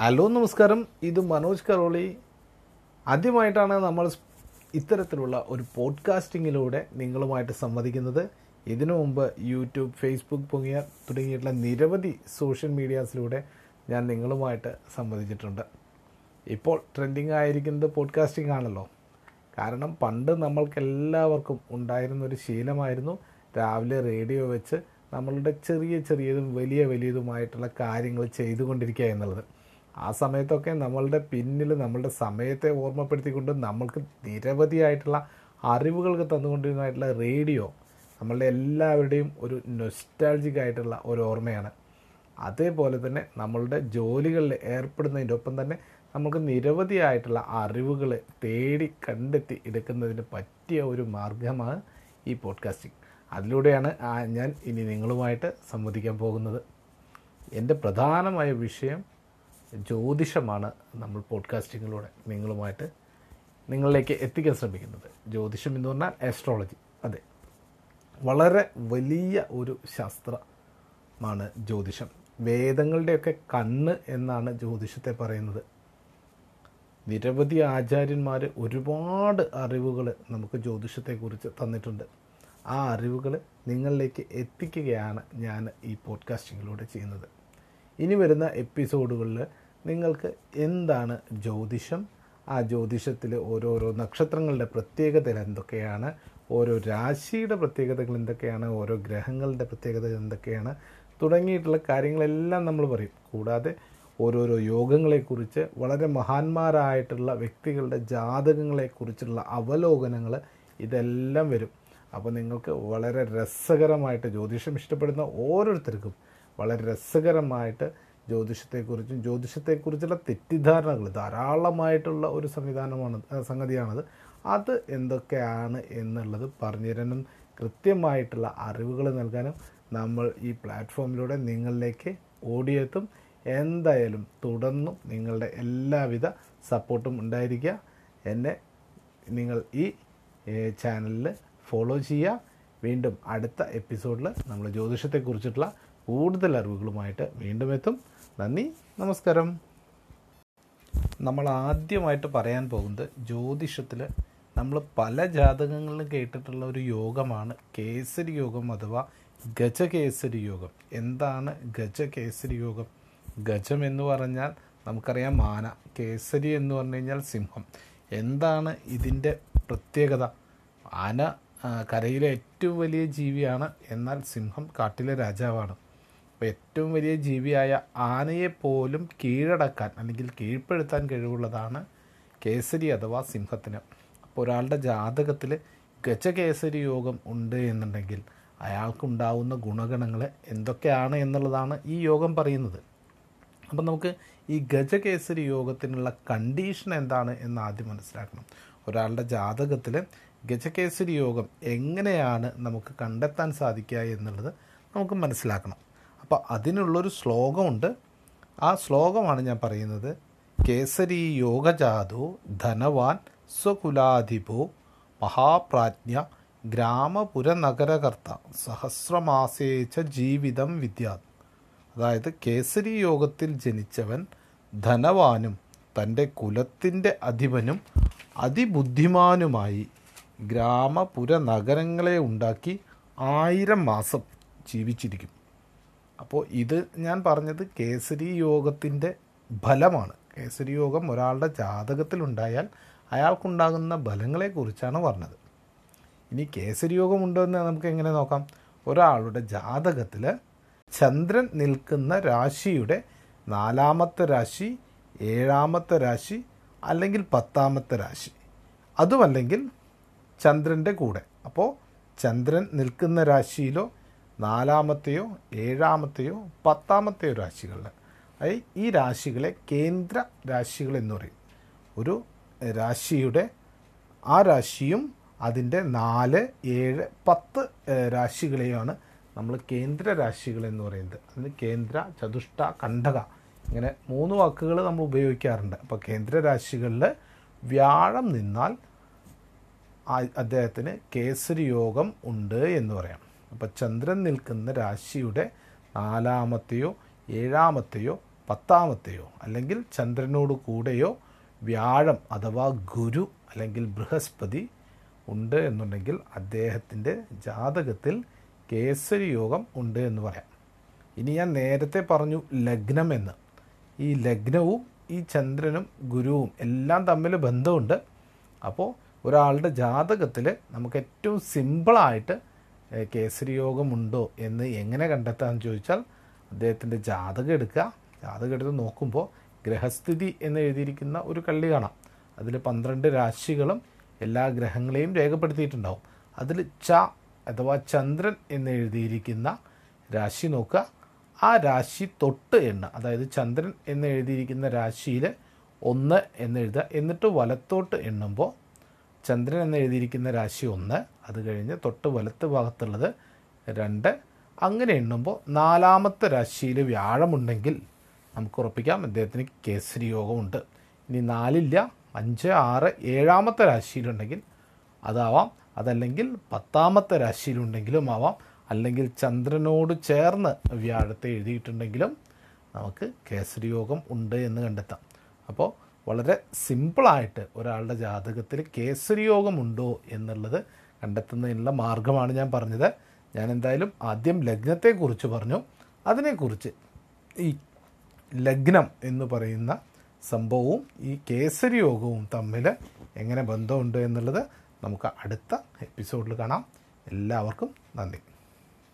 Hello നമസ്കാരം. ഇത് മനോജ് കറോളി ആദ്യമായിട്ടാണ് നമ്മൾ ഇത്തരത്തിലുള്ള ഒരു പോഡ്കാസ്റ്റിങ്ങിലൂടെ നിങ്ങളുമായിട്ട് സംവദിക്കുന്നത്. ഇതിനു മുമ്പ് യൂട്യൂബ് ഫേസ്ബുക്ക് പൊങ്ങിയ തുടങ്ങിയിട്ടുള്ള നിരവധി സോഷ്യൽ മീഡിയാസിലൂടെ ഞാൻ നിങ്ങളുമായിട്ട് സംവദിച്ചിട്ടുണ്ട്. ഇപ്പോൾ ട്രെൻഡിങ് ആയിരിക്കുന്നത് പോഡ്കാസ്റ്റിംഗ് ആണല്ലോ. കാരണം പണ്ട് നമ്മൾക്കെല്ലാവർക്കും ഉണ്ടായിരുന്ന ഒരു ശീലമായിരുന്നു രാവിലെ റേഡിയോ വെച്ച് നമ്മളുടെ ചെറിയ ചെറിയതും വലിയ വലിയതുമായിട്ടുള്ള കാര്യങ്ങൾ ചെയ്തുകൊണ്ടിരിക്കുക എന്നുള്ളത്. ആ സമയത്തൊക്കെ നമ്മളുടെ പിന്നിൽ നമ്മളുടെ സമയത്തെ ഓർമ്മപ്പെടുത്തിക്കൊണ്ട് നമ്മൾക്ക് നിരവധിയായിട്ടുള്ള അറിവുകൾക്ക് തന്നുകൊണ്ടിരുന്നതായിട്ടുള്ള റേഡിയോ നമ്മളുടെ എല്ലാവരുടെയും ഒരു നൊസ്റ്റാൾജിക് ആയിട്ടുള്ള ഒരു ഓർമ്മയാണ്. അതേപോലെ തന്നെ നമ്മളുടെ ജോലികളിൽ ഏർപ്പെടുന്നതിന്റെ ഒപ്പം തന്നെ നമുക്ക് നിരവധിയായിട്ടുള്ള അറിവുകൾ തേടി കണ്ടെത്തി എടുക്കുന്നതിന് പറ്റിയ ഒരു മാർഗമാണ് ഈ പോഡ്കാസ്റ്റിംഗ് അതിലൂടെയാണ് ഞാൻ ഇനി നിങ്ങളുമായിട്ട് സംവദിക്കാൻ പോകുന്നത്. എന്റെ പ്രധാനമായ വിഷയം ജ്യോതിഷമാണ് നമ്മൾ പോഡ്കാസ്റ്റിങ്ങിലൂടെ നിങ്ങളുമായിട്ട് നിങ്ങളിലേക്ക് എത്തിക്കാൻ ശ്രമിക്കുന്നത്. ജ്യോതിഷം എന്ന് പറഞ്ഞാൽ ആസ്ട്രോളജി അതെ. വളരെ വലിയ ഒരു ശാസ്ത്രമാണ് ജ്യോതിഷം. വേദങ്ങളുടെയൊക്കെ കണ്ണ് എന്നാണ് ജ്യോതിഷത്തെ പറയുന്നത്. നിരവധി ആചാര്യന്മാർ ഒരുപാട് അറിവുകൾ നമുക്ക് ജ്യോതിഷത്തെക്കുറിച്ച് തന്നിട്ടുണ്ട്. ആ അറിവുകൾ നിങ്ങളിലേക്ക് എത്തിക്കുകയാണ് ഞാൻ ഈ പോഡ്കാസ്റ്റിങ്ങിലൂടെ ചെയ്യുന്നത്. ഇനി വരുന്ന എപ്പിസോഡുകളിൽ നിങ്ങൾക്ക് എന്താണ് ജ്യോതിഷം? ആ ജ്യോതിഷത്തിൽ ഓരോരോ നക്ഷത്രങ്ങളുടെ പ്രത്യേകതകൾ എന്തൊക്കെയാണ്? ഓരോ രാശിയുടെ പ്രത്യേകതകൾ എന്തൊക്കെയാണ്? ഓരോ ഗ്രഹങ്ങളുടെ പ്രത്യേകതകൾ എന്തൊക്കെയാണ്? തുടങ്ങിയിട്ടുള്ള കാര്യങ്ങളെല്ലാം നമ്മൾ പറയും. കൂടാതെ ഓരോരോ യോഗങ്ങളെക്കുറിച്ച് വളരെ മഹാന്മാരായിട്ടുള്ള വ്യക്തികളുടെ ജാതകങ്ങളെക്കുറിച്ചുള്ള അവലോകനങ്ങൾ ഇതെല്ലാം വരും. അപ്പോൾ നിങ്ങൾക്ക് വളരെ രസകരമായിട്ട് ജ്യോതിഷം ഇഷ്ടപ്പെടുന്ന ഓരോരുത്തർക്കും വളരെ രസകരമായിട്ട് ജ്യോതിഷത്തെക്കുറിച്ചും ജ്യോതിഷത്തെക്കുറിച്ചുള്ള തെറ്റിദ്ധാരണകൾ ധാരാളമായിട്ടുള്ള ഒരു സംവിധാനമാണ് സംഗതിയാണത്. അത് എന്തൊക്കെയാണ് എന്നുള്ളത് പറഞ്ഞു തരാനും കൃത്യമായിട്ടുള്ള അറിവുകൾ നൽകാനും നമ്മൾ ഈ പ്ലാറ്റ്ഫോമിലൂടെ നിങ്ങളിലേക്ക് ഓടിയെത്തും. എന്തായാലും തുടർന്നും നിങ്ങളുടെ എല്ലാവിധ സപ്പോർട്ടും ഉണ്ടായിരിക്കുക. എന്നെ നിങ്ങൾ ഈ ചാനലിൽ ഫോളോ ചെയ്യുക. വീണ്ടും അടുത്ത എപ്പിസോഡിൽ നമ്മൾ ജ്യോതിഷത്തെക്കുറിച്ചിട്ടുള്ള കൂടുതൽ അറിവുകളുമായിട്ട് വീണ്ടും എത്തും. നന്ദി നമസ്കാരം. നമ്മൾ ആദ്യമായിട്ട് പറയാൻ പോകുന്നത് ജ്യോതിഷത്തിൽ നമ്മൾ പല ജാതകങ്ങളിലും കേട്ടിട്ടുള്ള ഒരു യോഗമാണ് കേസരി യോഗം അഥവാ ഗജകേസരി യോഗം. എന്താണ് ഗജകേസരി യോഗം? ഗജം എന്ന് പറഞ്ഞാൽ നമുക്കറിയാം മാന. കേസരി എന്ന് പറഞ്ഞു കഴിഞ്ഞാൽ സിംഹം. എന്താണ് ഇതിന്റെ പ്രത്യേകത? ആന കരയിലെ ഏറ്റവും വലിയ ജീവിയാണ് എന്നാൽ സിംഹം കാട്ടിലെ രാജാവാണ്. അപ്പോൾ ഏറ്റവും വലിയ ജീവിയായ ആനയെ പോലും കീഴടക്കാൻ അല്ലെങ്കിൽ കീഴ്പ്പെടുത്താൻ കഴിവുള്ളതാണ് കേസരി അഥവാ സിംഹത്തിന്. അപ്പോൾ ഒരാളുടെ ജാതകത്തിൽ ഗജകേസരി യോഗം ഉണ്ട് എന്നുണ്ടെങ്കിൽ അയാൾക്കുണ്ടാവുന്ന ഗുണഗണങ്ങൾ എന്തൊക്കെയാണ് എന്നുള്ളതാണ് ഈ യോഗം പറയുന്നത്. അപ്പം നമുക്ക് ഈ ഗജകേസരി യോഗത്തിനുള്ള കണ്ടീഷൻ എന്താണ് എന്ന് ആദ്യം മനസ്സിലാക്കണം. ഒരാളുടെ ജാതകത്തിൽ ഗജകേസരി യോഗം എങ്ങനെയാണ് നമുക്ക് കണ്ടെത്താൻ സാധിക്കുക എന്നുള്ളത് നമുക്ക് മനസ്സിലാക്കണം. അപ്പോൾ അതിനുള്ളൊരു ശ്ലോകമുണ്ട്. ആ ശ്ലോകമാണ് ഞാൻ പറയുന്നത്. കേസരി യോഗജാതോ ധനവാൻ സ്വകുലാധിപോ മഹാപ്രാജ്ഞ ഗ്രാമപുരനഗരകർത്ത സഹസ്രമാസേച്ച ജീവിതം വിദ്യാത്. അതായത് കേസരി യോഗത്തിൽ ജനിച്ചവൻ ധനവാനും തന്റെ കുലത്തിന്റെ അധിപനും അതിബുദ്ധിമാനുമായി ഗ്രാമപുര നഗരങ്ങളെ ഉണ്ടാക്കി ആയിരം മാസം ജീവിച്ചിരിക്കും. അപ്പോൾ ഇത് ഞാൻ പറഞ്ഞത് കേസരി യോഗത്തിന്റെ ഫലമാണ്. കേസരി യോഗം ഒരാളുടെ ജാതകത്തിലുണ്ടായാൽ അയാൾക്കുണ്ടാകുന്ന ഫലങ്ങളെക്കുറിച്ചാണ് പറഞ്ഞത്. ഇനി കേസരി യോഗം ഉണ്ടോ എന്ന് നമുക്ക് എങ്ങനെ നോക്കാം? ഒരാളുടെ ജാതകത്തിൽ ചന്ദ്രൻ നിൽക്കുന്ന രാശിയുടെ നാലാമത്തെ രാശി ഏഴാമത്തെ രാശി അല്ലെങ്കിൽ പത്താമത്തെ രാശി. അതുമല്ലെങ്കിൽ ചന്ദ്രന്റെ കൂടെ. അപ്പോൾ ചന്ദ്രൻ നിൽക്കുന്ന രാശിയിലോ നാലാമത്തെയോ ഏഴാമത്തെയോ പത്താമത്തെയോ രാശികളിൽ. അതായത് ഈ രാശികളെ കേന്ദ്ര രാശികൾ എന്ന് പറയും. ഒരു രാശിയുടെ ആ രാശിയും അതിന്റെ നാല് ഏഴ് പത്ത് രാശികളെയാണ് നമ്മൾ കേന്ദ്ര രാശികൾ എന്ന് പറയുന്നത്. അതിന് കേന്ദ്ര ചതുഷ്ട കണ്ടക ഇങ്ങനെ മൂന്ന് വാക്കുകൾ നമ്മൾ ഉപയോഗിക്കാറുണ്ട്. അപ്പോൾ കേന്ദ്ര രാശികളിൽ വ്യാഴം നിന്നാൽ അദ്ദേഹത്തിന് കേസരി യോഗം ഉണ്ട് എന്ന് പറയാം. അപ്പോൾ ചന്ദ്രൻ നിൽക്കുന്ന രാശിയുടെ നാലാമത്തെയോ ഏഴാമത്തെയോ പത്താമത്തെയോ അല്ലെങ്കിൽ ചന്ദ്രനോട് കൂടെയോ വ്യാഴം അഥവാ ഗുരു അല്ലെങ്കിൽ ബൃഹസ്പതി ഉണ്ട് എന്നുണ്ടെങ്കിൽ അദ്ദേഹത്തിന്റെ ജാതകത്തിൽ കേസരി യോഗം ഉണ്ട് എന്ന് പറയാം. ഇനി ഞാൻ നേരത്തെ പറഞ്ഞു ലഗ്നം എന്ന്. ഈ ലഗ്നവും ഈ ചന്ദ്രനും ഗുരുവും എല്ലാം തമ്മിൽ ബന്ധമുണ്ട്. അപ്പോൾ ഒരാളുടെ ജാതകത്തിൽ നമുക്ക് ഏറ്റവും സിമ്പിളായിട്ട് കേസരി യോഗമുണ്ടോ എന്ന് എങ്ങനെ കണ്ടെത്താമെന്ന് ചോദിച്ചാൽ അദ്ദേഹത്തിന്റെ ജാതകം എടുക്കുക. ജാതകം എടുത്ത് നോക്കുമ്പോൾ ഗ്രഹസ്ഥിതി എന്ന് എഴുതിയിരിക്കുന്ന ഒരു കള്ളി കാണാം. അതിൽ പന്ത്രണ്ട് രാശികളും എല്ലാ ഗ്രഹങ്ങളെയും രേഖപ്പെടുത്തിയിട്ടുണ്ടാവും. അതിൽ ച അഥവാ ചന്ദ്രൻ എന്ന് എഴുതിയിരിക്കുന്ന രാശി നോക്കുക. ആ രാശി തൊട്ട് എണ്ണ അതായത് ചന്ദ്രൻ എന്ന് എഴുതിയിരിക്കുന്ന രാശിയിൽ ഒന്ന് എന്ന് എഴുതുക. എന്നിട്ട് വലത്തോട്ട് എണ്ണുമ്പോൾ ചന്ദ്രൻ എന്ന് എഴുതിയിരിക്കുന്ന രാശി ഒന്ന് അത് കഴിഞ്ഞ് തൊട്ട് വലത്ത് ഭാഗത്തുള്ളത് രണ്ട്. അങ്ങനെ എണ്ണുമ്പോൾ നാലാമത്തെ രാശിയിൽ വ്യാഴമുണ്ടെങ്കിൽ നമുക്ക് ഉറപ്പിക്കാം അദ്ദേഹത്തിന് കേസരി യോഗമുണ്ട് ഇനി നാലില്ല അഞ്ച് ആറ് ഏഴാമത്തെ രാശിയിലുണ്ടെങ്കിൽ അതാവാം. അതല്ലെങ്കിൽ പത്താമത്തെ രാശിയിലുണ്ടെങ്കിലും ആവാം. അല്ലെങ്കിൽ ചന്ദ്രനോട് ചേർന്ന് വ്യാഴത്തെ എഴുതിയിട്ടുണ്ടെങ്കിലും നമുക്ക് കേസരി യോഗം ഉണ്ട് എന്ന് കണ്ടെത്താം. അപ്പോൾ വളരെ സിമ്പിളായിട്ട് ഒരാളുടെ ജാതകത്തിൽ കേസരി യോഗമുണ്ടോ എന്നുള്ളത് കണ്ടെത്തുന്നതിനുള്ള മാർഗമാണ് ഞാൻ പറഞ്ഞത്. ഞാൻ എന്തായാലും ആദ്യം ലഗ്നത്തെക്കുറിച്ച് പറഞ്ഞു. അതിനെക്കുറിച്ച് ഈ ലഗ്നം എന്ന് പറയുന്ന സംഭവവും ഈ കേസരി യോഗവും തമ്മിൽ എങ്ങനെ ബന്ധമുണ്ട് എന്നുള്ളത് നമുക്ക് അടുത്ത എപ്പിസോഡിൽ കാണാം. എല്ലാവർക്കും നന്ദി.